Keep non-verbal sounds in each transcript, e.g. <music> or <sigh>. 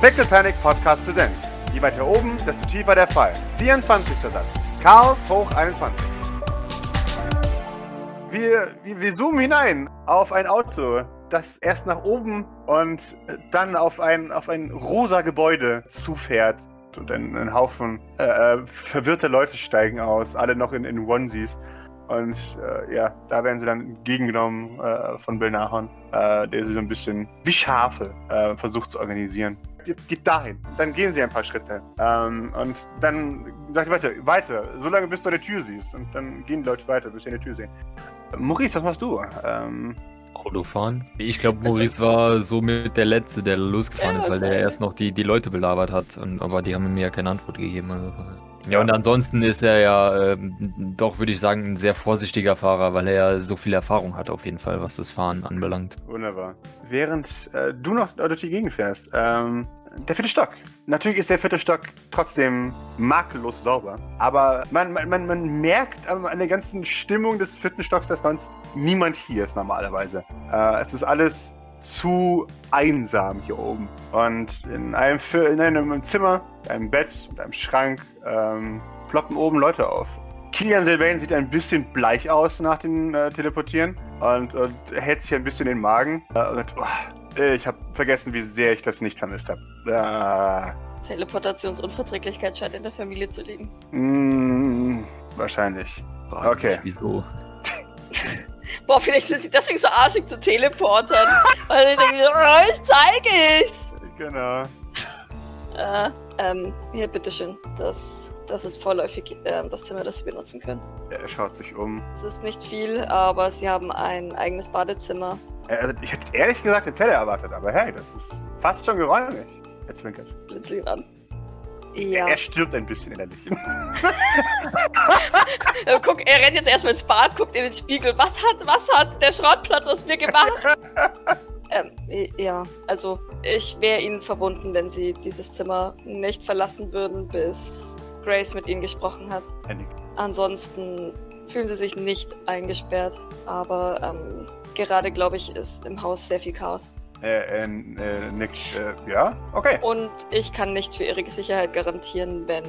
Pickle Panic Podcast Präsenz. Je weiter oben, desto tiefer der Fall. 24. Satz. Chaos hoch 21. Wir, wir, wir zoomen hinein auf ein Auto, das erst nach oben und dann auf ein, auf ein rosa Gebäude zufährt. Und ein, ein Haufen äh, äh, verwirrte Leute steigen aus, alle noch in, in Onesies. Und äh, ja, da werden sie dann entgegengenommen äh, von Bill Nahon, äh, der sie so ein bisschen wie Schafe äh, versucht zu organisieren. Jetzt geht dahin. Dann gehen sie ein paar Schritte. Ähm, und dann sagt er weiter, weiter, solange bis du eine Tür siehst. Und dann gehen die Leute weiter, bis sie eine Tür sehen. Maurice, was machst du? Ähm, Auto fahren. Ich glaube, Maurice war so mit der Letzte, der losgefahren Ja, ist, weil der erst noch die, die Leute belabert hat. Und, aber die haben mir ja keine Antwort gegeben. Also. Ja, und ansonsten ist er ja ähm, doch, würde ich sagen, ein sehr vorsichtiger Fahrer, weil er ja so viel Erfahrung hat, auf jeden Fall, was das Fahren anbelangt. Wunderbar. Während äh, du noch durch die Gegend fährst, ähm, der vierte Stock. Natürlich ist der vierte Stock trotzdem makellos sauber, aber man, man, man, man merkt an der ganzen Stimmung des vierten Stocks, dass sonst niemand hier ist normalerweise. Äh, es ist alles zu einsam hier oben. Und in einem, in einem Zimmer, einem Bett einem Schrank ähm, ploppen oben Leute auf. Kilian Sylvain sieht ein bisschen bleich aus nach dem äh, Teleportieren und, und hält sich ein bisschen den Magen. Äh, und, oh, ich habe vergessen, wie sehr ich das nicht vermisst habe. Ah, Teleportationsunverträglichkeit scheint in der Familie zu liegen. mm, wahrscheinlich. Okay. Wieso? <laughs> Boah, vielleicht sind sie deswegen so arschig zu teleportern. <laughs> Weil ich denke, oh, ich zeige ich's. Genau. Äh, ähm, hier, bitteschön. Das, das ist vorläufig ähm, das Zimmer, das Sie benutzen können. Er schaut sich um. Es ist nicht viel, aber Sie haben ein eigenes Badezimmer. Äh, Also, ich hätte ehrlich gesagt eine Zelle erwartet, aber hey, das ist fast schon geräumig. Er zwinkert. Blinzeln ihn an. Ja. Er stirbt ein bisschen innerlich. <laughs> Äh, guck, er rennt jetzt erstmal ins Bad, guckt in den Spiegel. Was hat, was hat der Schrottplatz aus mir gemacht? <laughs> ähm, ja, also ich wäre Ihnen verbunden, wenn Sie dieses Zimmer nicht verlassen würden, bis Grace mit Ihnen gesprochen hat. nickt. Ansonsten fühlen Sie sich nicht eingesperrt, aber ähm, gerade, glaube ich, ist im Haus sehr viel Chaos. Er, er, er nickt. Äh, ja? Okay. Und ich kann nicht für Ihre Sicherheit garantieren, wenn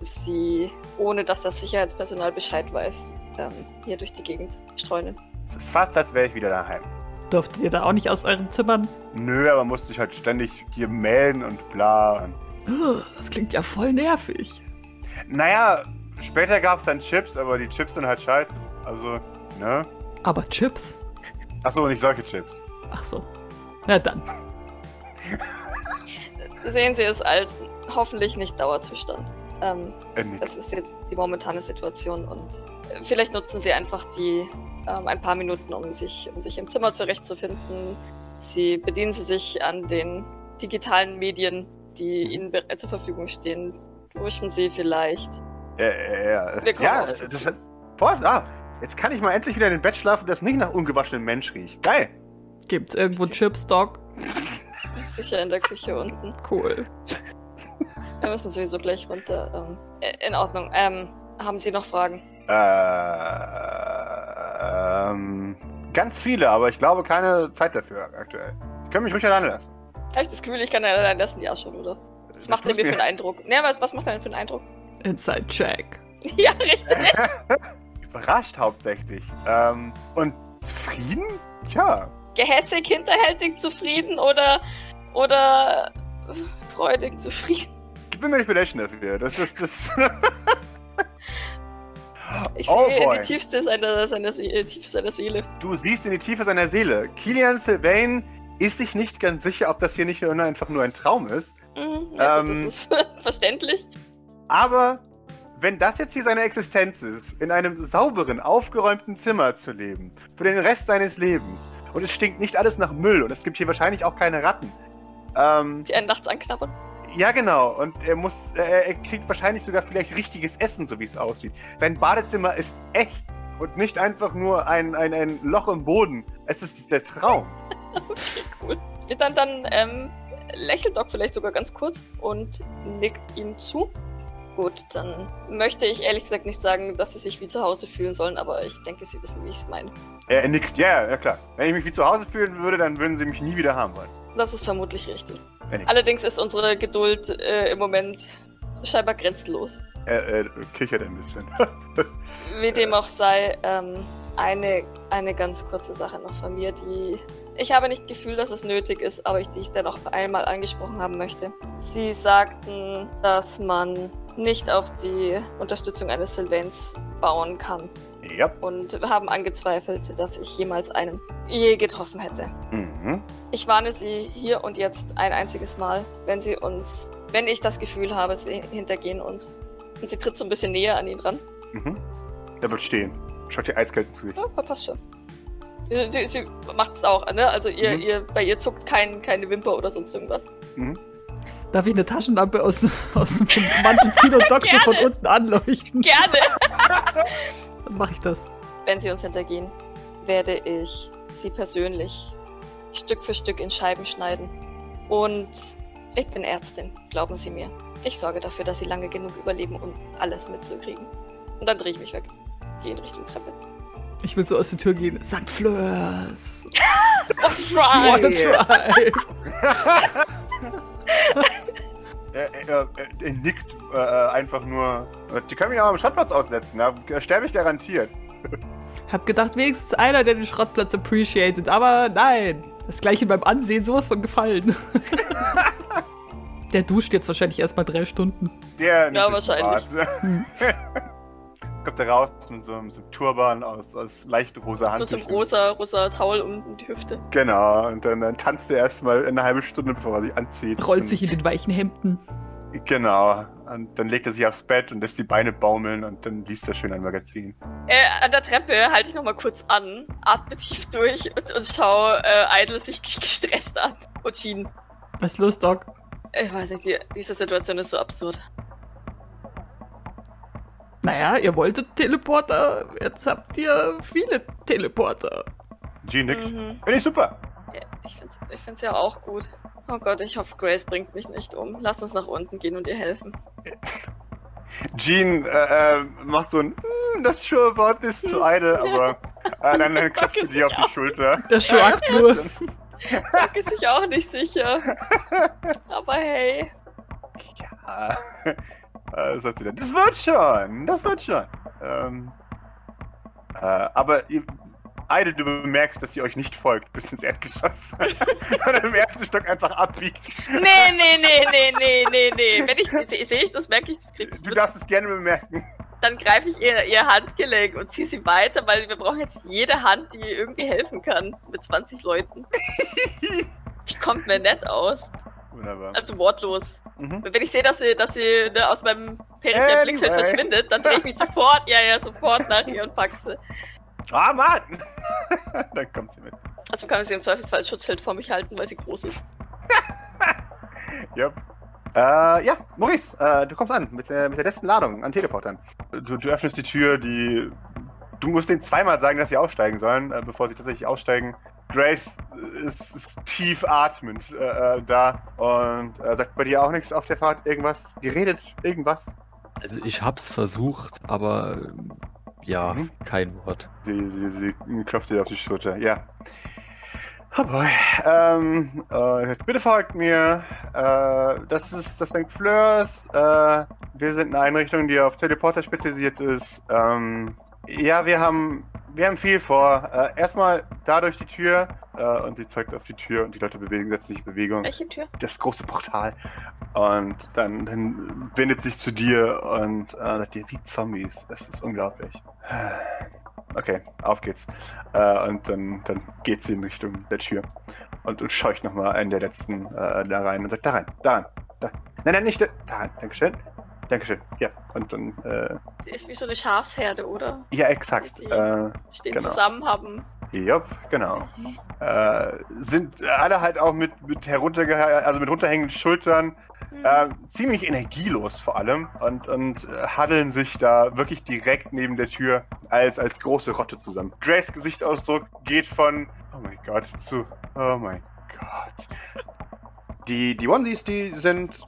Sie, ohne dass das Sicherheitspersonal Bescheid weiß, ähm, hier durch die Gegend streunen. Es ist fast, als wäre ich wieder daheim. Durftet ihr da auch nicht aus euren Zimmern? Nö, aber musste sich halt ständig hier melden und bla. Das klingt ja voll nervig. naja, später gab es dann Chips, aber die Chips sind halt scheiße. Also, ne? Aber Chips? Achso, nicht solche Chips. Ach so. Na dann. Sehen Sie es als hoffentlich nicht Dauerzustand. Ähm, das ist jetzt die momentane Situation und äh, vielleicht nutzen Sie einfach die ähm, ein paar Minuten, um sich, um sich im Zimmer zurechtzufinden. Sie bedienen Sie sich an den digitalen Medien, die Ihnen bereit zur Verfügung stehen. Duschen Sie vielleicht. Ja, ja, ja. Wir kommen ja auf Sie das hat. Voll, ah, jetzt kann ich mal endlich wieder in den Bett schlafen, das nicht nach ungewaschenem Mensch riecht. Geil. Gibt's irgendwo Chips, Doc? Sicher in der Küche unten. Cool. Wir müssen sowieso gleich runter. Ähm, äh, in Ordnung. Ähm, haben Sie noch Fragen? Äh, ähm, ganz viele, aber ich glaube keine Zeit dafür aktuell. Ich kann mich ruhig alleine lassen. Habe ich das Gefühl, ich kann ja allein lassen? Ja, schon, oder? Was macht er tut mir für einen Eindruck? Ne, was, was macht er denn für einen Eindruck? Inside Check. <laughs> ja, richtig. <laughs> Überrascht hauptsächlich. Ähm, und zufrieden? Tja. Gehässig, hinterhältig, zufrieden oder, oder freudig, zufrieden? Gib mir Manipulation dafür. Das ist das. <laughs> Ich Oh sehe in boy. die Tiefste seiner, seiner, Se äh, Tiefe seiner Seele. du siehst in die Tiefe seiner Seele. Kilian Sylvain ist sich nicht ganz sicher, ob das hier nicht nur einfach nur ein Traum ist. Mhm, ja, gut, Ähm. das ist <laughs> verständlich. Aber wenn das jetzt hier seine Existenz ist, in einem sauberen, aufgeräumten Zimmer zu leben, für den Rest seines Lebens, und es stinkt nicht alles nach Müll und es gibt hier wahrscheinlich auch keine Ratten. Ähm, Die einen nachts anknabbern. Ja, genau. Und er muss, er, er kriegt wahrscheinlich sogar vielleicht richtiges Essen, so wie es aussieht. Sein Badezimmer ist echt und nicht einfach nur ein, ein, ein Loch im Boden. Es ist der Traum. <laughs> Okay, cool. Dann, dann ähm, lächelt Doc vielleicht sogar ganz kurz und nickt ihm zu. Gut, dann möchte ich ehrlich gesagt nicht sagen, dass sie sich wie zu Hause fühlen sollen, aber ich denke, sie wissen, wie ich es meine. Er, er nickt, ja, ja, klar. Wenn ich mich wie zu Hause fühlen würde, dann würden sie mich nie wieder haben wollen. Das ist vermutlich richtig. Allerdings ist unsere Geduld äh, im Moment scheinbar grenzenlos. Er, er kichert ein bisschen. <laughs> Wie dem auch sei, ähm, eine, eine ganz kurze Sache noch von mir, die ich habe nicht Gefühl, dass es nötig ist, aber ich, die ich dennoch einmal angesprochen haben möchte. Sie sagten, dass man nicht auf die Unterstützung eines Sylvains bauen kann ja. und haben angezweifelt, dass ich jemals einen je getroffen hätte. Mhm. Ich warne Sie hier und jetzt ein einziges Mal, wenn Sie uns, wenn ich das Gefühl habe, Sie hintergehen uns. Und sie tritt so ein bisschen näher an ihn ran. Mhm. Er wird stehen. Schaut ihr eiskalt ins Gesicht. Ja, passt schon. Sie, sie, macht es auch, ne? Also ihr, Mhm. ihr, bei ihr zuckt kein, keine Wimper oder sonst irgendwas. Mhm. Darf ich eine Taschenlampe aus, aus dem Mantel ziehen und so von unten anleuchten? Gerne! Dann mache ich das. Wenn sie uns hintergehen, werde ich sie persönlich Stück für Stück in Scheiben schneiden. Und ich bin Ärztin, glauben Sie mir. Ich sorge dafür, dass Sie lange genug überleben, um alles mitzukriegen. Und dann drehe ich mich weg. Gehe in Richtung Treppe. Ich will so aus der Tür gehen. St. Fleurs. <laughs> What try! What a try. <laughs> Er, er, er, er nickt äh, einfach nur. Die können mich auch am Schrottplatz aussetzen. Da sterbe ich garantiert. Hab gedacht, wenigstens einer, der den Schrottplatz appreciated, aber nein. Das gleiche beim Ansehen, sowas von gefallen. der duscht jetzt wahrscheinlich erstmal drei Stunden. Der Ja, wahrscheinlich. <laughs> Kommt er raus mit so, mit so einem Turban aus, aus leicht rosa Hand. Nur so ein rosa, rosa Towel um, die Hüfte. Genau, und dann, dann tanzt er erstmal eine halbe Stunde, bevor er sich anzieht. Rollt sich in den weichen Hemden. Genau. Und dann legt er sich aufs Bett und lässt die Beine baumeln und dann liest er schön ein Magazin. Äh, an der Treppe halte ich nochmal kurz an, atme tief durch und, und schaue äh, Idle sichtlich gestresst an. Und Jean. Was ist los, Doc? Ich weiß nicht, die, diese Situation ist so absurd. Naja, ihr wolltet Teleporter, jetzt habt ihr viele Teleporter. Jean nickt. Mhm. Finde ich super. Ja, ich find's, ich find's ja auch gut. Oh Gott, ich hoffe, Grace bringt mich nicht um. Lass uns nach unten gehen und ihr helfen. <laughs> Jean äh, äh, macht so ein "Mm, Not sure about this zu Idle, <laughs> aber äh, dann, dann klopft sie dir auf die Schulter. Der schwagt <laughs> nur. Doc ist sich auch nicht sicher. Aber hey. Ja. Äh, sagt sie dann, das wird schon, das wird schon. Ähm, äh, aber ihr, Idle, du bemerkst, dass sie euch nicht folgt bis ins Erdgeschoss. <laughs> Sondern im ersten Stock einfach abbiegt. Nee, nee, nee, nee, nee, nee, nee. Wenn ich sehe seh ich das, merke ich, das kriegt das Du mit. darfst es gerne bemerken. Dann greife ich ihr, ihr Handgelenk und ziehe sie weiter, weil wir brauchen jetzt jede Hand, die irgendwie helfen kann. Mit 20 Leuten. <laughs> Die kommt mir nett aus. Wunderbar. Also wortlos. Mhm. Wenn ich sehe, dass sie, dass sie ne, aus meinem peripheren Anyway. Blickfeld verschwindet, dann drehe ich mich sofort, ja, ja, sofort nach ihr und pack sie. Ah, Mann! <laughs> dann kommt sie mit. Also kann ich sie im Zweifelsfall als Schutzschild vor mich halten, weil sie groß ist. <laughs> Yep. Äh, ja, Maurice, äh, du kommst an mit der, mit der letzten Ladung an Teleportern. Du, du öffnest die Tür, die. Du musst denen zweimal sagen, dass sie aussteigen sollen, äh, bevor sie tatsächlich aussteigen. Grace ist, ist tief atmend äh, äh, da und äh, sagt bei dir auch nichts auf der Fahrt. Irgendwas geredet, irgendwas. Also ich hab's versucht, aber ja, Mhm. kein Wort. Sie, sie, sie klopft dir auf die Schulter. Ja. Oh boy. Ähm, äh, bitte folgt mir. Äh, das ist das St. Fleurs. Äh, wir sind eine Einrichtung, die auf Teleporter spezialisiert ist. Ähm, ja, wir haben, wir haben viel vor. Äh, erstmal da durch die Tür. Äh, und sie zeigt auf die Tür und die Leute bewegen, setzen sich in Bewegung Welche Tür? das große Portal. Und dann, dann wendet sich zu dir und äh, sagt dir, wie Zombies. Das ist unglaublich. Okay, auf geht's. Äh, und dann, dann geht sie in Richtung der Tür und, und scheucht nochmal einen der letzten äh, da rein und sagt, da rein, da rein, da. Nein, nein, nicht da. Da rein, Dankeschön. Dankeschön. Ja, und dann, äh, Sie ist wie so eine Schafsherde, oder? ja, exakt. Die- Äh, Stehen Genau. zusammen, haben. Jupp, genau. Äh, sind alle halt auch mit, mit herunterge also mit runterhängenden Schultern, Hm. ähm, ziemlich energielos vor allem und, und äh, haddeln sich da wirklich direkt neben der Tür als, als große Rotte zusammen. Grace Gesichtsausdruck geht von Oh mein Gott zu Oh mein Gott. Die, die Onesies, die sind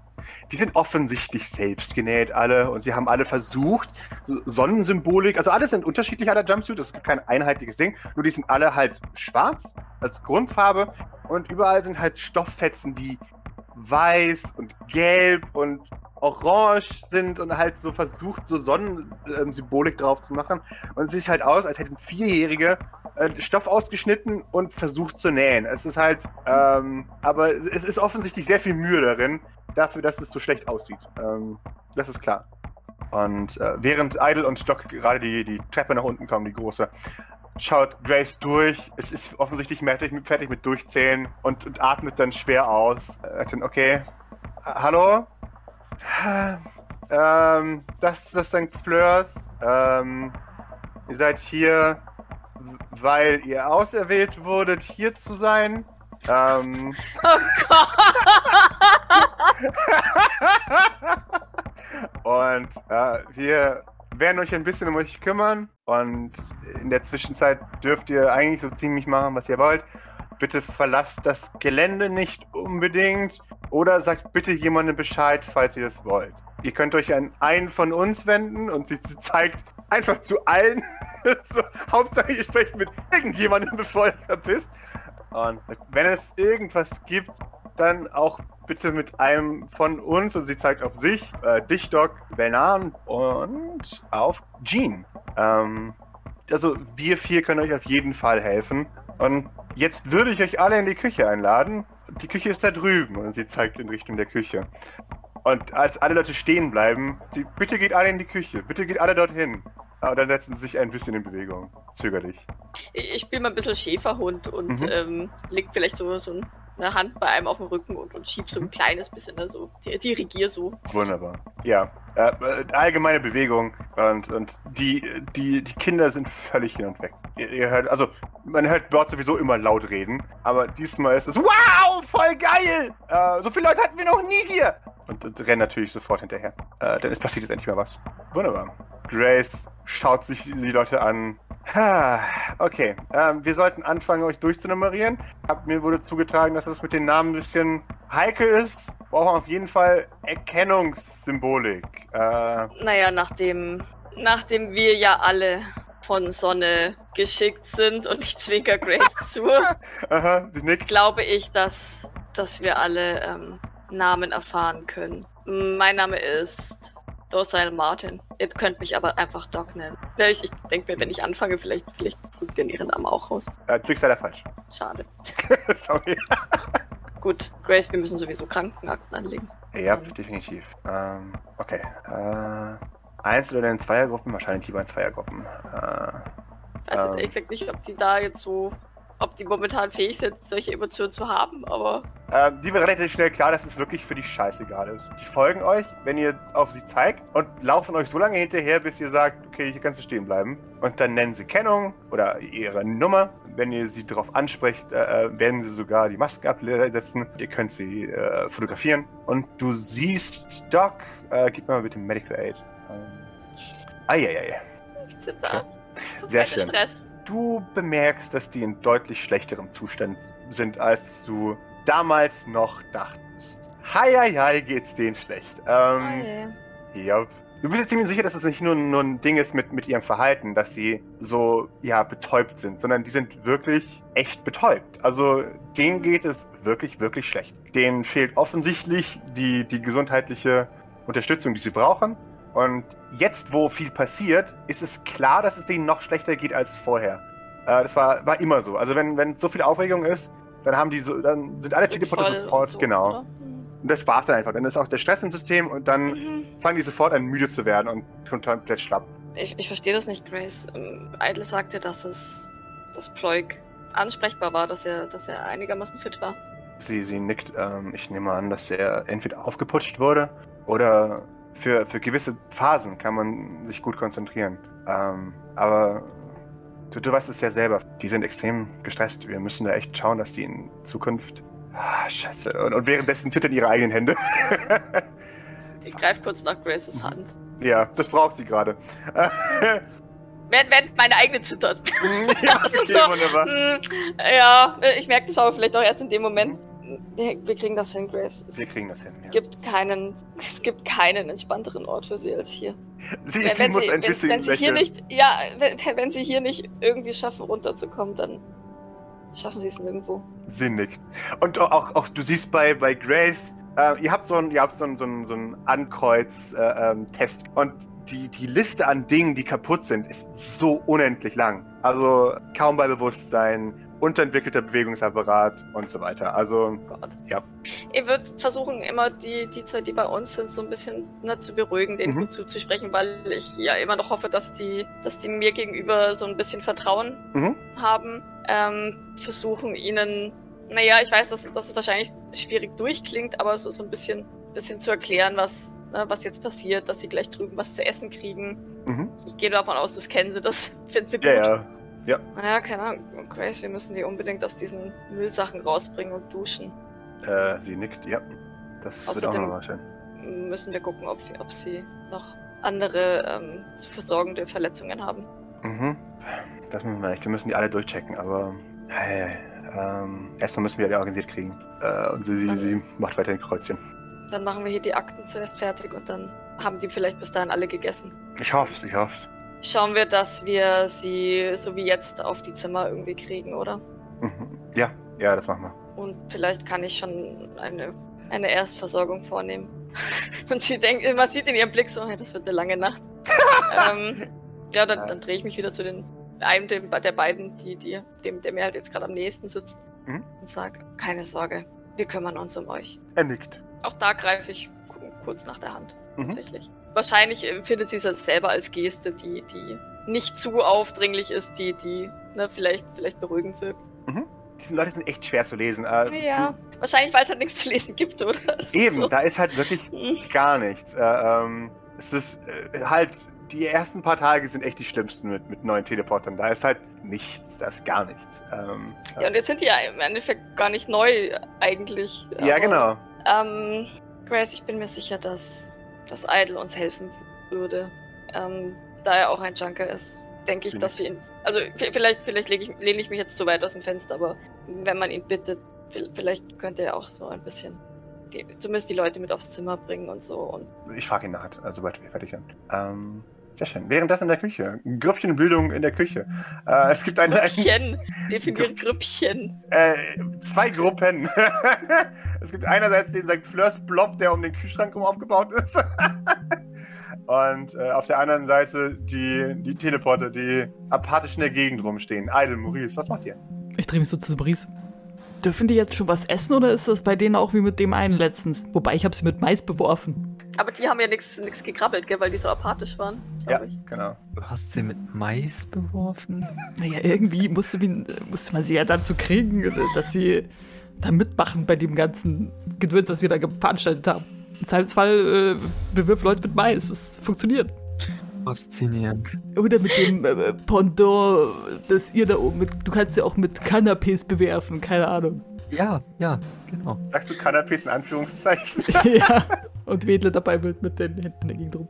die sind offensichtlich selbst genäht alle und sie haben alle versucht, so- Sonnensymbolik, also alle sind unterschiedlich, alle Jumpsuit, es gibt kein einheitliches Ding, nur die sind alle halt schwarz als Grundfarbe und überall sind halt Stofffetzen, die weiß und gelb und orange sind und halt so versucht, so Sonnensymbolik drauf zu machen. Und es sieht halt aus, als hätten Vierjährige äh, Stoff ausgeschnitten und versucht zu nähen. Es ist halt, ähm, aber es ist offensichtlich sehr viel Mühe darin, dafür, dass es so schlecht aussieht. Ähm, das ist klar. Und äh, während Idle und Doc gerade die, die Treppe nach unten kommen, die große, schaut Grace durch. Es ist offensichtlich fertig, fertig mit Durchzählen und, und atmet dann schwer aus. Dann, okay. Hallo? <sighs> Ähm, das, das ist St. Fleurs. Ähm, ihr seid hier, weil ihr auserwählt wurdet, hier zu sein. Ähm, <laughs> Oh Gott! <laughs> und äh, wir werden euch ein bisschen um euch kümmern. Und in der Zwischenzeit dürft ihr eigentlich so ziemlich machen, was ihr wollt. Bitte verlasst das Gelände nicht unbedingt. Oder sagt bitte jemandem Bescheid, falls ihr das wollt. Ihr könnt euch an einen von uns wenden und sie, zeigt einfach zu allen. <laughs> so, Hauptsache, ihr sprecht mit irgendjemandem, <laughs> bevor ihr verpisst. Und wenn es irgendwas gibt, dann auch bitte mit einem von uns. Und sie zeigt auf sich, äh, dich, Doc, Benan und auf Jean. Ähm, also wir vier können euch auf jeden Fall helfen. Und jetzt würde ich euch alle in die Küche einladen. Die Küche ist da drüben und sie zeigt in Richtung der Küche. Und als alle Leute stehen bleiben, sie, bitte geht alle in die Küche, bitte geht alle dorthin. Aber dann setzen sie sich ein bisschen in Bewegung. Zögerlich. Ich, ich spiele mal ein bisschen Schäferhund und Mhm. ähm, leg vielleicht so, so eine Hand bei einem auf den Rücken und, und schieb so Mhm. ein kleines bisschen, ne, so, di- dirigier so. Wunderbar. Ja, äh, äh, allgemeine Bewegung und, und die, die, die Kinder sind völlig hin und weg. Ihr, ihr hört, also man hört dort sowieso immer laut reden, aber diesmal ist es Wow, voll geil! Äh, so viele Leute hatten wir noch nie hier! Und, und rennen natürlich sofort hinterher. Äh, denn es passiert jetzt endlich mal was. Wunderbar. Grace schaut sich die Leute an. Okay, ähm, wir sollten anfangen, euch durchzunummerieren. Hab, mir wurde zugetragen, dass das mit den Namen ein bisschen heikel ist. Brauchen auf jeden Fall Erkennungssymbolik. Äh, Naja, nachdem, nachdem wir ja alle von Sonne geschickt sind und ich zwinker Grace zu, <laughs> aha, sie nickt. glaube ich, dass, dass wir alle ähm, Namen erfahren können. Mein Name ist Docile Martin. Ihr könnt mich aber einfach Doc nennen. Ich, ich denke mir, wenn ich anfange, vielleicht, vielleicht rückt ihr ihren Namen auch raus. Äh, leider falsch. Schade. <laughs> Sorry. <laughs> Gut, Grace, wir müssen sowieso Krankenakten anlegen. Ja, definitiv. Ähm, okay. Äh, Einzel- oder in Zweiergruppen? Wahrscheinlich lieber in Zweiergruppen. Äh, Ich weiß jetzt Ähm. ehrlich gesagt nicht, ob die da jetzt so, ob die momentan fähig sind, solche Emotionen zu haben, aber Ähm, die wird relativ schnell klar, dass es wirklich für die scheißegal ist. Die folgen euch, wenn ihr auf sie zeigt und laufen euch so lange hinterher, bis ihr sagt, okay, hier kannst du stehen bleiben. Und dann nennen sie Kennung oder ihre Nummer. Wenn ihr sie darauf ansprecht, äh, äh, werden sie sogar die Maske absetzen. Ihr könnt sie äh, fotografieren. Und du siehst Doc, äh, gib mir mal bitte Medical Aid. Ähm, Eieiei. ich zitter. Sehr Kein schön. Stress. Du bemerkst, dass die in deutlich schlechterem Zustand sind, als du damals noch dachtest. Hi, hi, hi, geht's denen schlecht. Ähm, Hi. ja. Du bist jetzt ziemlich sicher, dass es nicht nur, nur ein Ding ist mit, mit ihrem Verhalten, dass sie so, ja, betäubt sind, sondern die sind wirklich echt betäubt. Also, denen geht es wirklich, wirklich schlecht. Denen fehlt offensichtlich die, die gesundheitliche Unterstützung, die sie brauchen. Und jetzt, wo viel passiert, ist es klar, dass es denen noch schlechter geht als vorher. Äh, das war, war immer so. Also, wenn, wenn so viel Aufregung ist, dann haben die so, dann sind alle Teleporter sofort, und so, genau. oder? Und das war's dann einfach. Dann ist auch der Stress im System und dann Mhm. fangen die sofort an, müde zu werden und komplett schlapp. Ich, ich verstehe das nicht, Grace. Ähm, Idle sagte, dass es, dass Ploik ansprechbar war, dass er, dass er einigermaßen fit war. Sie, sie nickt. Ähm, ich nehme an, dass er entweder aufgeputscht wurde oder für, für gewisse Phasen kann man sich gut konzentrieren. Ähm, aber du, du weißt es ja selber. Die sind extrem gestresst. Wir müssen da echt schauen, dass die in Zukunft. Ah, scheiße. Und, und währenddessen zittern ihre eigenen Hände. Ich greife kurz nach Graces Hand. ja, das braucht sie gerade. Während, während meine eigene zittert. <laughs> ja, <laughs> okay, so, wunderbar. Hm, ja, ich merke das aber vielleicht auch erst in dem Moment. Wir, kriegen das hin, Grace. Es Wir kriegen das hin. Ja. gibt keinen, <laughs> es gibt keinen entspannteren Ort für sie als hier. Sie, Wenn, sie wenn, muss sie, ein wenn, bisschen wenn sie hier nicht, ja, wenn, wenn sie hier nicht irgendwie schaffen, runterzukommen, dann schaffen sie es nirgendwo. Sie nickt. Und auch, auch du siehst bei, bei Grace, Äh, ihr habt so einen, ihr habt so so einen, so einen Ankreuz-Test und die, die Liste an Dingen, die kaputt sind, ist so unendlich lang. Also kaum bei Bewusstsein, unterentwickelter Bewegungsapparat und so weiter. Also, Gott. ja. Ich würde versuchen, immer die, die zwei, die bei uns sind, so ein bisschen ne, zu beruhigen, denen Mhm. zuzusprechen, weil ich ja immer noch hoffe, dass die, dass die mir gegenüber so ein bisschen Vertrauen Mhm. haben. Ähm, versuchen ihnen, naja, ich weiß, dass, dass es wahrscheinlich schwierig durchklingt, aber so, so ein bisschen, bisschen zu erklären, was, ne, was jetzt passiert, dass sie gleich drüben was zu essen kriegen. Mhm. Ich gehe davon aus, das kennen sie, das <laughs> finden sie gut. Ja, ja. Naja, keine Ahnung. Grace, wir müssen die unbedingt aus diesen Müllsachen rausbringen und duschen. Äh, sie nickt, ja. Das wird auch Außerdem- noch mal schön. Müssen wir gucken, ob, ob sie noch andere ähm, zu versorgende Verletzungen haben. Mhm. Das müssen wir echt. Wir müssen die alle durchchecken, aber. Hey, ähm, erstmal müssen wir die organisiert kriegen. Äh, und sie, sie, sie macht weiterhin Kreuzchen. Dann machen wir hier die Akten zuerst fertig und dann haben die vielleicht bis dahin alle gegessen. Ich hoffe ich hoffe Schauen wir, dass wir sie so wie jetzt auf die Zimmer irgendwie kriegen, oder? mhm. Ja, ja, das machen wir. Und vielleicht kann ich schon eine, eine Erstversorgung vornehmen. <laughs> Und sie denkt, man sieht in ihrem Blick so, hey, das wird eine lange Nacht. <laughs> ähm, ja, dann, dann drehe ich mich wieder zu den einem dem, der beiden, die, die, dem, der mir halt jetzt gerade am nächsten sitzt. Mhm. Und sag, keine Sorge, wir kümmern uns um euch. Er nickt. Auch da greife ich ku- kurz nach der Hand, Mhm. tatsächlich. Wahrscheinlich empfindet sie es selber als Geste, die, die nicht zu aufdringlich ist, die, die ne, vielleicht, vielleicht beruhigend wirkt. Diese Leute sind echt schwer zu lesen. Äh, Ja, wahrscheinlich, weil es halt nichts zu lesen gibt, oder? Das Eben, so. da ist halt wirklich <laughs> Hm. gar nichts. Äh, ähm, es ist äh, halt, die ersten paar Tage sind echt die schlimmsten mit, mit neuen Teleportern. Da ist halt nichts, da ist gar nichts. Ähm, Ja, und jetzt sind die ja im Endeffekt gar nicht neu, eigentlich. ja, genau. Ähm, Grace, ich bin mir sicher, dass, dass Idle uns helfen würde. Ähm, da er auch ein Junker ist, denke ich, Bin dass wir ihn. Also, vielleicht, vielleicht lege ich, lehne ich mich jetzt zu weit aus dem Fenster, aber wenn man ihn bittet, vi- vielleicht könnte er auch so ein bisschen. Die, zumindest die Leute mit aufs Zimmer bringen und so. Und Ich frage ihn nach, äh, sobald wir fertig sind. Ähm, sehr schön. Währenddessen in der Küche. Grüppchenbildung in der Küche. Äh, es gibt eine, ein, Grüppchen, <laughs> definiert Grüppchen. äh, zwei Gruppen. <laughs> es gibt einerseits den St. Fleurs Blob, der um den Kühlschrank herum aufgebaut ist. <laughs> Und äh, auf der anderen Seite die, die Teleporter, die apathisch in der Gegend rumstehen. Idle, Maurice, was macht ihr? Ich drehe mich so zu Bries. Dürfen die jetzt schon was essen oder ist das bei denen auch wie mit dem einen letztens? Wobei ich habe sie mit Mais beworfen. Aber die haben ja nichts gekrabbelt, gell, weil die so apathisch waren, Ja, ich. genau. Du hast sie mit Mais beworfen? Naja, irgendwie musste, man- musste man sie ja dazu kriegen, dass sie da mitmachen bei dem ganzen Gedöns, das wir da veranstaltet haben. Im Zweifelsfall äh, bewirf Leute mit Mais. Es funktioniert. Faszinierend. Oder mit dem äh, Pendant, das ihr da oben mit. Du kannst ja auch mit Canapés bewerfen, keine Ahnung. Ja, ja, genau. Sagst du Canapés in Anführungszeichen? <laughs> ja. Und wedle dabei mit, mit den Händen in der Gegend rum.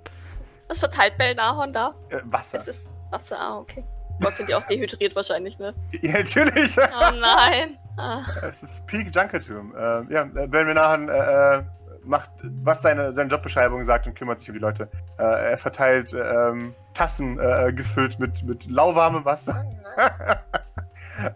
Was verteilt Belnahorn da? äh, Wasser. Ist das Wasser? Ah, okay. Gott sind die auch dehydriert wahrscheinlich, ne? <laughs> Ja, natürlich. Oh nein. Ah. Es ist Peak Junkertum. Äh, ja, äh, Ben Menahan äh, äh, macht, was seine, seine Jobbeschreibung sagt und kümmert sich um die Leute. Äh, er verteilt ähm, Tassen äh, gefüllt mit, mit lauwarmem Wasser <laughs>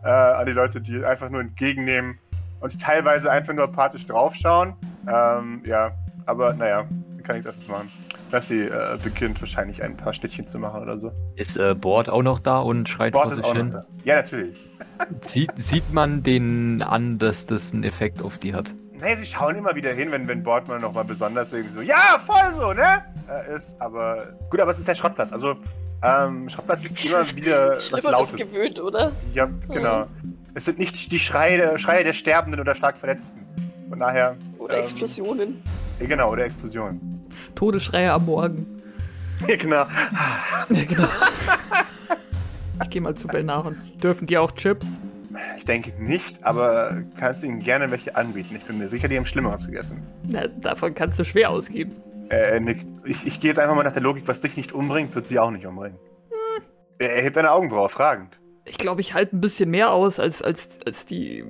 äh, an die Leute, die einfach nur entgegennehmen und teilweise einfach nur apathisch draufschauen. Ähm, ja, aber naja, kann nichts anderes machen. Lassie äh, beginnt wahrscheinlich ein paar Schnittchen zu machen oder so. Ist äh, Bord auch noch da und schreit Bord vor ist sich hin? Ja, natürlich. <laughs> Sieht, sieht man den an, dass das einen Effekt auf die hat? Nee, sie schauen immer wieder hin, wenn, wenn Bordmann nochmal besonders irgendwie so, ja, voll so, ne? Äh, ist, aber gut, aber es ist der Schrottplatz. Also, ähm, Schrottplatz ist immer wieder was Schlimmeres gewöhnt, oder? Ja, genau. Es sind nicht die Schreie, der- Schreie der Sterbenden oder stark Verletzten. Von daher, Oder Ähm. Explosionen. Ja, genau, oder Explosionen. Todesschreie am Morgen. <laughs> Ja, genau. Ja, genau. ich gehe mal zu Belnahon. Dürfen die auch Chips? Ich denke nicht, aber kannst ihnen gerne welche anbieten. Ich bin mir sicher, die haben Schlimmeres gegessen. Na, davon kannst du schwer ausgehen. Äh, er nickt. Ich, ich gehe jetzt einfach mal nach der Logik, was dich nicht umbringt, wird sie auch nicht umbringen. Er, er hebt eine Augenbraue, fragend. Ich glaube, ich halte ein bisschen mehr aus als, als, als die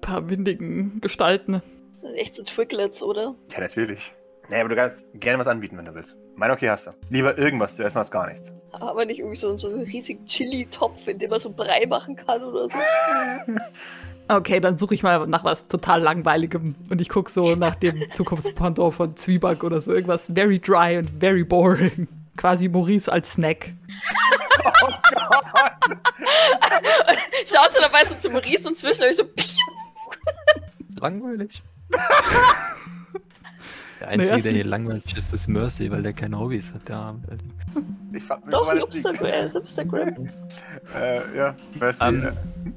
paar windigen Gestalten. Das sind echt so Twiglets, oder? Ja, natürlich. Nee, aber du kannst gerne was anbieten, wenn du willst. Mein okay hast du. Lieber irgendwas zu essen als gar nichts. Aber nicht irgendwie so, so einen riesigen Chili-Topf, in dem man so Brei machen kann oder so. <laughs> Okay, dann suche ich mal nach was total langweiligem und ich gucke so nach dem <laughs> Zukunftspendant von Zwieback oder so irgendwas very dry und very boring. Quasi Maurice als Snack. <laughs> Schaust du dabei so zu Maurice und zwischendurch so. Langweilig. Der Einzige, der hier langweilig ist, ist Mercy, weil der keine Hobbys hat. Der Arme. Ich frag mich, Doch. Instagram. Instagram. <laughs> Äh, ja, Mercy. Ähm,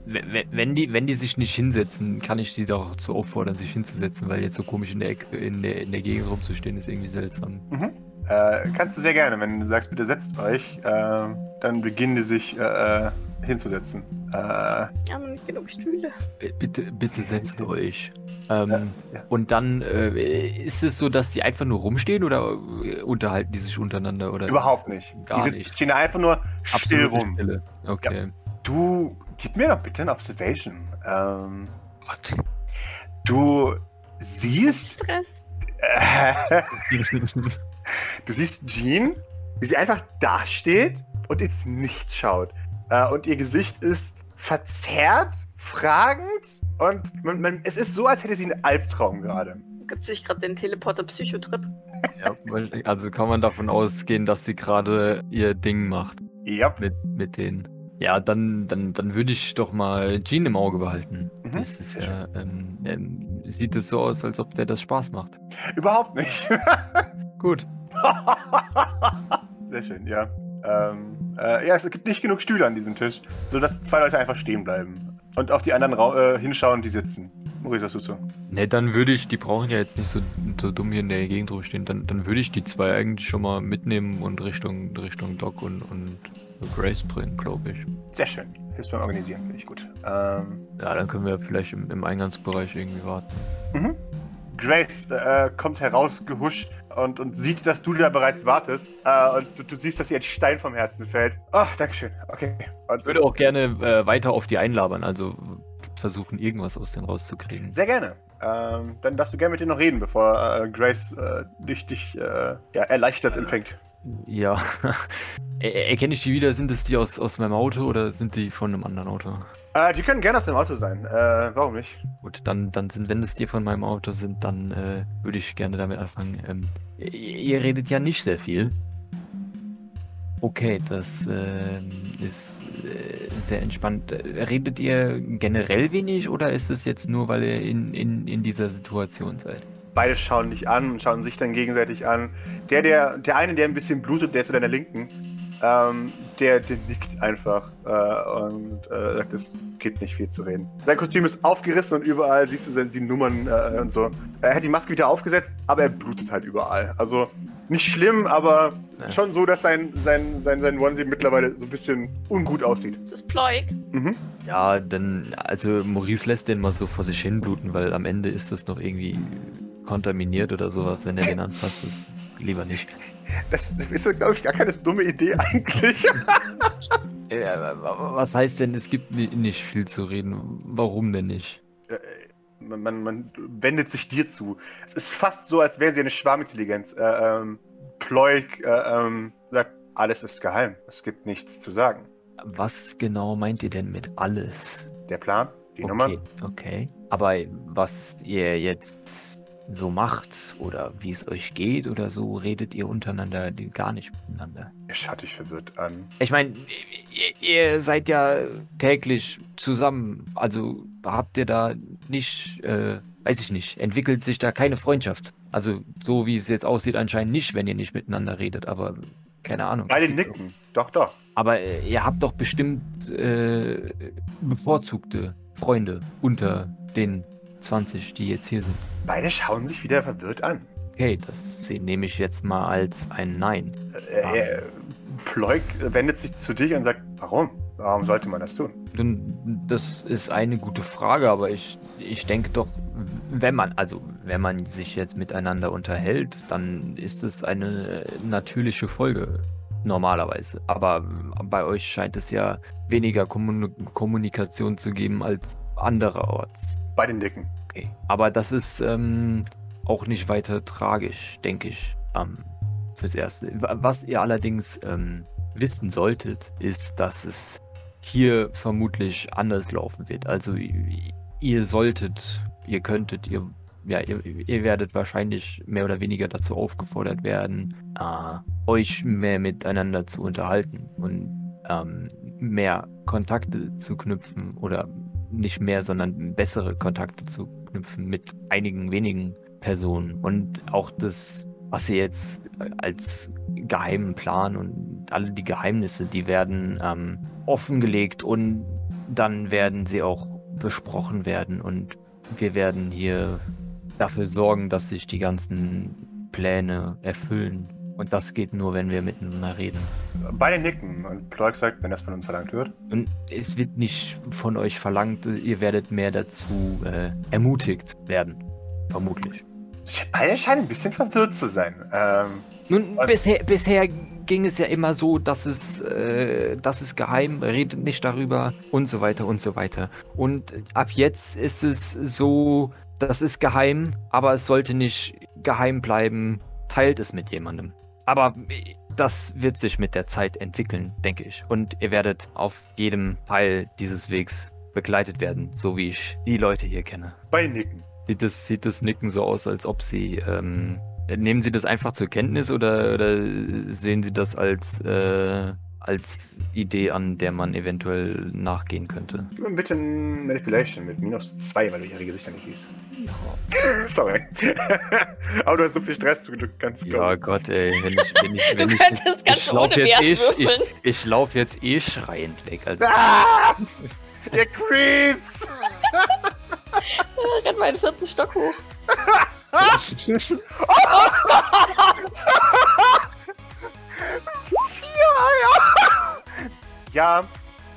äh, Wenn, die, wenn die sich nicht hinsetzen, kann ich die doch so auffordern, sich hinzusetzen, weil jetzt so komisch in der Ecke, in der, in der Gegend rumzustehen, ist irgendwie seltsam. Äh, kannst du sehr gerne, wenn du sagst, bitte setzt euch, äh, dann beginnen die sich äh, äh, hinzusetzen. Äh, Wir haben noch nicht genug Stühle. Bitte, bitte setzt euch. Ähm, Ja, ja. Und dann äh, ist es so, dass die einfach nur rumstehen oder äh, unterhalten die sich untereinander? Oder überhaupt nicht. Gar die sitzen- nicht. stehen da einfach nur still Absolute rum. Stille. Okay. Du, gib mir doch bitte ein Observation. Ähm, Gott. du siehst, Stress. äh, <laughs> du siehst Jean, wie sie einfach dasteht und ins Nichts schaut. Äh, und ihr Gesicht ist verzerrt, fragend und man, man, es ist so, als hätte sie einen Albtraum gerade. Gibt sich gerade den Teleporter-Psychotrip. ja, also kann man davon ausgehen, dass sie gerade ihr Ding macht Ja, mit, mit denen. Ja, dann, dann, dann würde ich doch mal Jean im Auge behalten. Mhm. Das ist ja, ähm, ähm, sieht es so aus, als ob der das Spaß macht. überhaupt nicht. <laughs> Gut. Sehr schön, ja. Ähm, äh, ja, es gibt nicht genug Stühle an diesem Tisch, sodass zwei Leute einfach stehen bleiben und auf die anderen Rau äh, hinschauen, die sitzen. Maurice, was tust du? Ne, dann würde ich, die brauchen ja jetzt nicht so, so dumm hier in der Gegend rumstehen, dann, dann würde ich die zwei eigentlich schon mal mitnehmen und Richtung, Richtung Doc und, und Grace bringen, glaube ich. Sehr schön. Hilfst beim Organisieren, finde ich gut. Ähm, Ja, dann können wir vielleicht im, im Eingangsbereich irgendwie warten. mhm. Grace äh, kommt herausgehuscht und, und sieht, dass du da bereits wartest. Äh, und du, du siehst, dass ihr ein Stein vom Herzen fällt. Ach, Dankeschön. Okay. Und, Ich würde auch gerne äh, weiter auf die einlabern, also versuchen, irgendwas aus denen rauszukriegen. Sehr gerne. Ähm, dann darfst du gerne mit dir noch reden, bevor äh, Grace äh, dich, dich äh, ja, erleichtert empfängt. Ja. <laughs> Er- Erkenne ich die wieder? Sind es die aus, aus meinem Auto oder sind die von einem anderen Auto? Äh, die können gerne aus dem Auto sein. Äh, warum nicht? Gut, dann, dann sind, wenn es die von meinem Auto sind, dann äh, würde ich gerne damit anfangen. Ähm, ihr, ihr redet ja nicht sehr viel. Okay, das ähm, ist äh, sehr entspannt. Äh, Redet ihr generell wenig oder ist es jetzt nur, weil ihr in, in, in dieser Situation seid? Beide schauen dich an und schauen sich dann gegenseitig an. Der, der, der eine, der ein bisschen blutet, der zu deiner Linken, ähm, der, der nickt einfach äh, und äh, sagt, es gibt nicht viel zu reden. Sein Kostüm ist aufgerissen und überall siehst du seine, die Nummern äh, und so. Er hat die Maske wieder aufgesetzt, aber er blutet halt überall. Also nicht schlimm, aber Ja. schon so, dass sein, sein, sein, sein Onesie mittlerweile so ein bisschen ungut aussieht. Das ist Ploik. Mhm. Ja, dann, also Maurice lässt den mal so vor sich hin bluten, weil am Ende ist das noch irgendwie kontaminiert oder sowas, wenn er den anfasst. Das ist lieber nicht. Das ist, glaube ich, gar keine dumme Idee eigentlich. <laughs> Was heißt denn, es gibt ni- nicht viel zu reden? Warum denn nicht? Äh, man, man, man wendet sich dir zu. Es ist fast so, als wäre sie eine Schwarmintelligenz. Äh, ähm, Ploik äh, ähm, sagt, alles ist geheim. Es gibt nichts zu sagen. Was genau meint ihr denn mit alles? Der Plan, die Nummer. okay, okay. Aber was ihr jetzt so macht oder wie es euch geht oder so, redet ihr untereinander gar nicht miteinander. Er schaut dich verwirrt an. Ich meine, ihr, ihr seid ja täglich zusammen. Also habt ihr da nicht, äh, weiß ich nicht, entwickelt sich da keine Freundschaft. Also so wie es jetzt aussieht, anscheinend nicht, wenn ihr nicht miteinander redet, aber keine Ahnung. Beide nicken. Doch, doch. Aber äh, ihr habt doch bestimmt äh, bevorzugte Freunde unter den 20, die jetzt hier sind. Beide schauen sich wieder verwirrt an. Okay, das nehme ich jetzt mal als ein Nein. Äh, er, Ploik wendet sich zu dich und sagt, warum? Warum sollte man das tun? Das ist eine gute Frage, aber ich, ich denke doch, wenn man, also wenn man sich jetzt miteinander unterhält, dann ist es eine natürliche Folge normalerweise. Aber bei euch scheint es ja weniger Kommun Kommunikation zu geben als andererorts. Beide nicken. Okay. Aber das ist ähm, auch nicht weiter tragisch, denke ich, ähm, fürs Erste. Wa- Was ihr allerdings ähm, wissen solltet, ist, dass es hier vermutlich anders laufen wird. Also ihr solltet, ihr könntet, ihr, ja, ihr, ihr werdet wahrscheinlich mehr oder weniger dazu aufgefordert werden, äh, euch mehr miteinander zu unterhalten und ähm, mehr Kontakte zu knüpfen oder nicht mehr, sondern bessere Kontakte zu knüpfen mit einigen wenigen Personen und auch das, was ihr jetzt als geheimen Plan und alle die Geheimnisse, die werden ähm, offengelegt und dann werden sie auch besprochen werden und wir werden hier dafür sorgen, dass sich die ganzen Pläne erfüllen. Und das geht nur, wenn wir miteinander reden. Beide nicken und Ploik sagt, wenn das von uns verlangt wird. Und es wird nicht von euch verlangt, ihr werdet mehr dazu äh, ermutigt werden. Vermutlich. Beide scheinen ein bisschen verwirrt zu sein. Ähm, Nun, Was? bisher, bisher ging es ja immer so, dass es, äh, das ist geheim, redet nicht darüber und so weiter und so weiter. Und ab jetzt ist es so, das ist geheim, aber es sollte nicht geheim bleiben. Teilt es mit jemandem. Aber das wird sich mit der Zeit entwickeln, denke ich. Und ihr werdet auf jedem Teil dieses Wegs begleitet werden, so wie ich die Leute hier kenne. beide nicken. Sieht das, sieht das Nicken so aus, als ob Sie. Ähm, nehmen Sie das einfach zur Kenntnis oder, oder sehen Sie das als, äh, als Idee an, der man eventuell nachgehen könnte? Gib mir bitte ein Manipulation mit minus zwei, weil du ihre Gesichter nicht siehst. <laughs> Sorry. <laughs> Aber du hast so viel Stress, du, du kannst Ja, Gott, ey, wenn ich. Wenn ich, <laughs> Du wenn ich, könntest ganz ich lauf ohne jetzt Wert eh, ich, ich lauf jetzt eh schreiend weg. Also, Ah! Ihr Creeps! Renn mal den vierten Stock hoch. <laughs> Ja,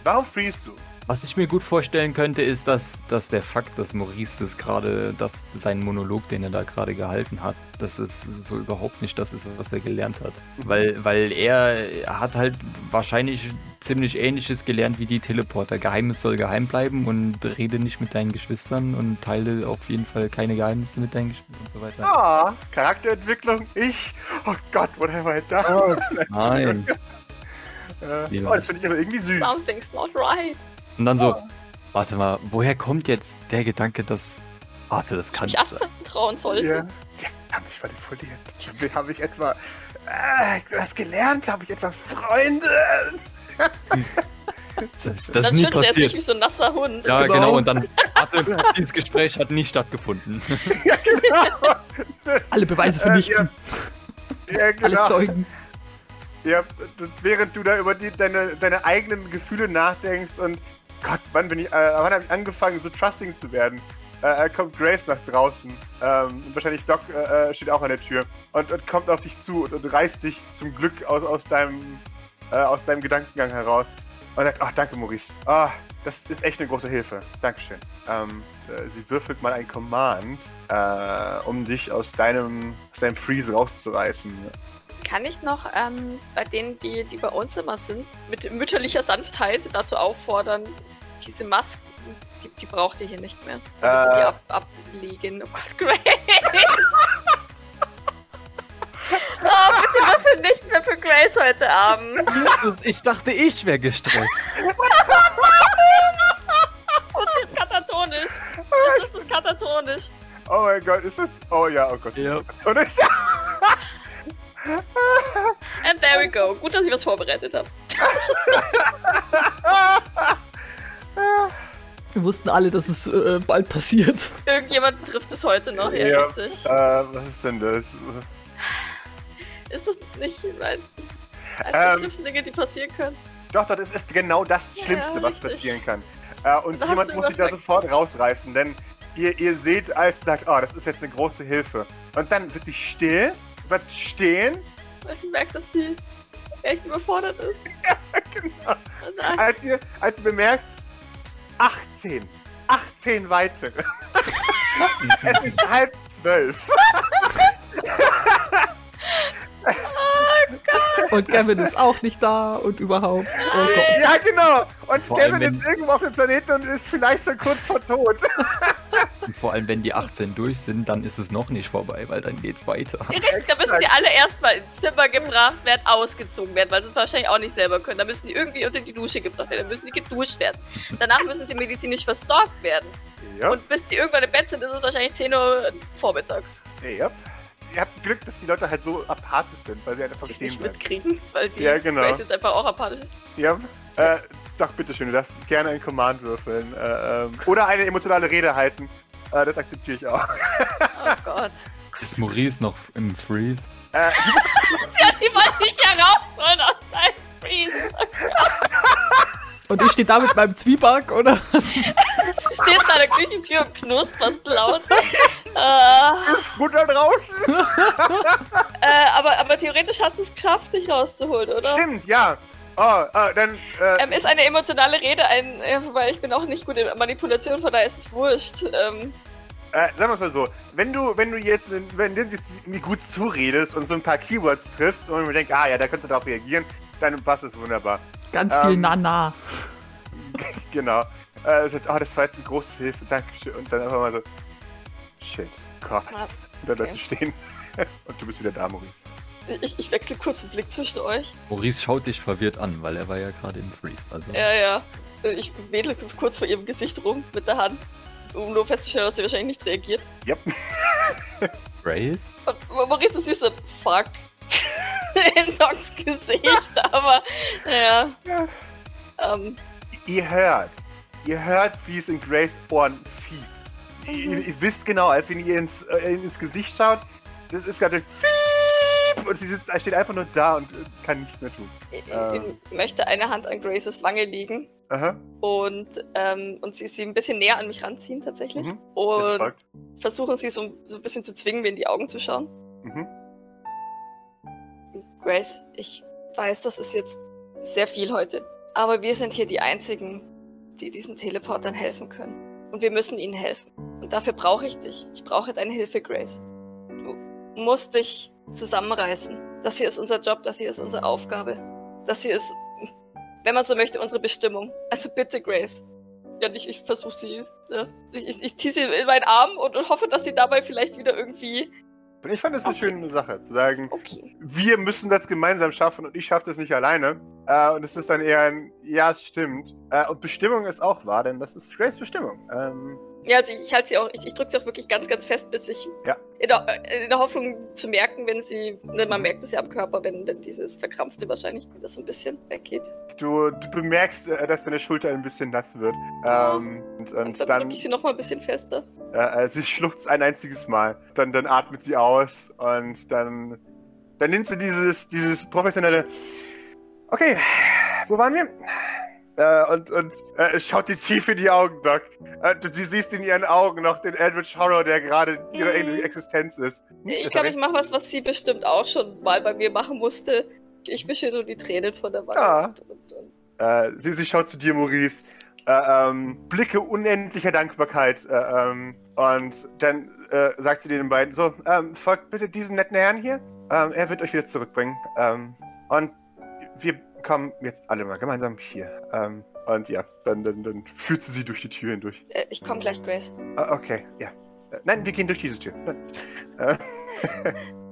warum freest du? Was ich mir gut vorstellen könnte, ist, dass, dass der Fakt, dass Maurice das gerade, dass sein Monolog, den er da gerade gehalten hat, dass es so überhaupt nicht das ist, was er gelernt hat. Weil, weil er hat halt wahrscheinlich ziemlich ähnliches gelernt wie die Teleporter. Geheimnis soll geheim bleiben und rede nicht mit deinen Geschwistern und teile auf jeden Fall keine Geheimnisse mit deinen Geschwistern und so weiter. Ah, Charakterentwicklung, ich. Oh Gott, what have I done? Nein. <laughs> Äh, oh, das finde ich aber irgendwie süß. Something's not right. Und dann so, warte mal, woher kommt jetzt der Gedanke, dass. Warte, das kann Ich nicht sein. <laughs> trauen sollte. Ja, sie haben mich manipuliert. Habe ich etwa äh, was gelernt? Habe ich etwa Freunde? <laughs> Das, das dann ist nie er sich wie so ein nasser Hund. Ja, Genau. genau. Und dann hatte dieses Gespräch hat nie stattgefunden. ja, genau. <laughs> Alle Beweise Äh, vernichten, ja, alle genau. Zeugen. Ja, während du da über die, deine, deine eigenen Gefühle nachdenkst und Gott, wann bin ich, äh, wann habe ich angefangen, so trusting zu werden? Äh, äh, kommt Grace nach draußen. Ähm, wahrscheinlich Doc äh, äh, steht auch an der Tür und, und kommt auf dich zu und, und reißt dich zum Glück aus, aus, deinem, äh, aus deinem Gedankengang heraus. Und sagt, ach, danke, Maurice. Ah, das ist echt eine große Hilfe. Dankeschön. Ähm, äh, sie würfelt mal ein Command, um dich aus deinem, aus deinem Freeze rauszureißen. Kann ich noch ähm, bei denen, die, die bei uns immer sind, mit mütterlicher Sanftheit dazu auffordern, diese Masken, die, die braucht ihr hier nicht mehr. Damit sie die Äh. ab, ablegen. Oh Gott, Grace! <laughs> oh, bitte würfel nicht mehr für Grace heute Abend. Jesus, ich dachte, ich wäre gestresst. <laughs> Und sie ist katatonisch. Das ist katatonisch. Oh mein Gott, ist das. Oh ja, oh Gott. Ja. Und ich, And there we go. Gut, dass ich was vorbereitet habe. Wir wussten alle, dass es äh, bald passiert. Irgendjemand trifft es heute noch, ja, Ja. richtig. äh, was ist denn das? Ist das nicht eins der Ähm. schlimmsten Dinge, die passieren können? Doch, doch, das ist genau das Ja, Schlimmste, was richtig. passieren kann. Äh, und Da jemand muss sich da sofort rausreißen, denn ihr, ihr seht, als sagt, oh, das ist jetzt eine große Hilfe. Und dann wird sie still, bleibt stehen, Weil sie merkt, dass sie echt überfordert ist. <laughs> genau. Oh als ihr, als ihr bemerkt, 18. 18 weitere. es ist halb zwölf. <laughs> Und Gavin ist auch nicht da und überhaupt. Oh Gott. Ja, genau. Und Vor Kevin allem, ist irgendwo auf dem Planeten und ist vielleicht schon kurz vor Tod. <laughs> Und vor allem, wenn die 18 durch sind, dann ist es noch nicht vorbei, weil dann geht's weiter. Ja, richtig, da müssen die alle erstmal ins Zimmer gebracht werden, ausgezogen werden, weil sie es wahrscheinlich auch nicht selber können. Da müssen die irgendwie unter die Dusche gebracht werden, dann müssen die geduscht werden. Danach müssen sie medizinisch versorgt werden. Ja. Und bis die irgendwann im Bett sind, ist es wahrscheinlich 10 Uhr vormittags. ja. Ihr habt Glück, dass die Leute halt so apathisch sind, weil sie halt einfach Sie nicht bleiben. mitkriegen, weil die Ja, genau. Grace jetzt einfach auch apathisch ist. Ja. Äh, doch, bitteschön, du darfst gerne einen Command würfeln. Äh, ähm, oder eine emotionale Rede halten. Äh, das akzeptiere ich auch. Oh Gott. Ist Maurice noch im Freeze? Äh, Ja, sie wollte dich herausholen aus deinem Freeze. Und ich stehe da mit meinem Zwieback, oder? Du stehst an der Küchentür und knusperst laut. äh, gut da draußen. äh, aber, aber theoretisch hat sie es geschafft, dich rauszuholen, oder? Stimmt, ja. Oh, äh, dann, äh, Ähm, ist eine emotionale Rede ein, äh, wobei ich bin auch nicht gut in Manipulation, von daher ist es wurscht. Ähm, äh, sagen wir es mal so. Wenn du, wenn du jetzt, wenn du jetzt mir gut zuredest und so ein paar Keywords triffst und mir denkst, ah ja, da könntest du darauf reagieren, dann passt es wunderbar. Ganz viel Ähm, Nana. <laughs> Genau. Äh, es ist, oh, das war jetzt die große Hilfe, Dankeschön. Und dann einfach mal so, shit, Gott. Ah, Und dann bleibst du stehen. <laughs> und du bist wieder da, Maurice. Ich, ich wechsle kurz den Blick zwischen euch. Maurice schaut dich verwirrt an, weil er war ja gerade im Freeze. Also, Ja, ja. Ich wedle kurz- kurz vor ihrem Gesicht rum mit der Hand, um nur festzustellen, dass sie wahrscheinlich nicht reagiert. Yep. <laughs> Grace? Und Maurice, du siehst so, fuck. <laughs> in Docs Gesicht, <laughs> aber naja. Ja. Ähm, Ihr hört, ihr hört, wie es in Grace Ohren fiebt. Ihr, ihr wisst genau, als wenn ihr ins, äh, ins Gesicht schaut, das ist gerade fiep <laughs> und sie sitzt, steht einfach nur da und äh, kann nichts mehr tun. ich, Ähm. möchte eine Hand an Graces Wange liegen Aha. und, ähm, und sie, sie ein bisschen näher an mich ranziehen tatsächlich. Mhm. Und versuchen sie so, so ein bisschen zu zwingen, mir in die Augen zu schauen. Mhm. Grace, ich weiß, das ist jetzt sehr viel heute. Aber wir sind hier die Einzigen, die diesen Teleportern helfen können. Und wir müssen ihnen helfen. Und dafür brauche ich dich. Ich brauche deine Hilfe, Grace. Du musst dich zusammenreißen. Das hier ist unser Job, das hier ist unsere Aufgabe. Das hier ist, wenn man so möchte, unsere Bestimmung. Also bitte, Grace. Ja, ich, ich versuche sie. Ja. Ich, ich, ich ziehe sie in meinen Arm und, und hoffe, dass sie dabei vielleicht wieder irgendwie. Ich fand es eine Okay. schöne Sache, zu sagen, Okay. wir müssen das gemeinsam schaffen und ich schaffe das nicht alleine. Äh, und es ist dann eher ein, ja, es stimmt. Äh, und Bestimmung ist auch wahr, denn das ist Grace Bestimmung. Ähm, Ja, also ich, ich halte sie auch, ich, ich drücke sie auch wirklich ganz, ganz fest, bis ich. Ja. In der, in der Hoffnung zu merken, wenn sie. Ne, man merkt es ja am Körper, wenn, wenn dieses Verkrampfte wahrscheinlich wieder so ein bisschen weggeht. du, du bemerkst, äh, dass deine Schulter ein bisschen nass wird. Ähm, und, Und und dann, dann, drücke ich sie noch mal ein bisschen fester. äh, äh, sie schluchzt ein einziges Mal. Dann, dann atmet sie aus und dann, dann nimmt sie dieses, dieses professionelle. Okay, wo waren wir? Äh, und und äh, schaut dir tief in die Augen, Doc. Äh, du, du siehst in ihren Augen noch den Eldritch Horror, der gerade ihre Mhm. Existenz ist. Ich glaube, ich mache was, was sie bestimmt auch schon mal bei mir machen musste. Ich wische nur die Tränen von der Wange. Ja. Und, und, und. Äh, sie, sie schaut zu dir, Maurice. Äh, ähm, Blicke unendlicher Dankbarkeit. Äh, ähm, und dann sagt sie den beiden so, ähm, folgt bitte diesem netten Herrn hier. Ähm, er wird euch wieder zurückbringen. Ähm, und wir kommen jetzt alle mal gemeinsam hier. Ähm, und ja, dann, dann, dann führt sie sie durch die Tür hindurch. Äh, ich komme gleich, Grace. Ah, okay, ja. Äh, nein, wir gehen durch diese Tür. Nein. Äh, <laughs>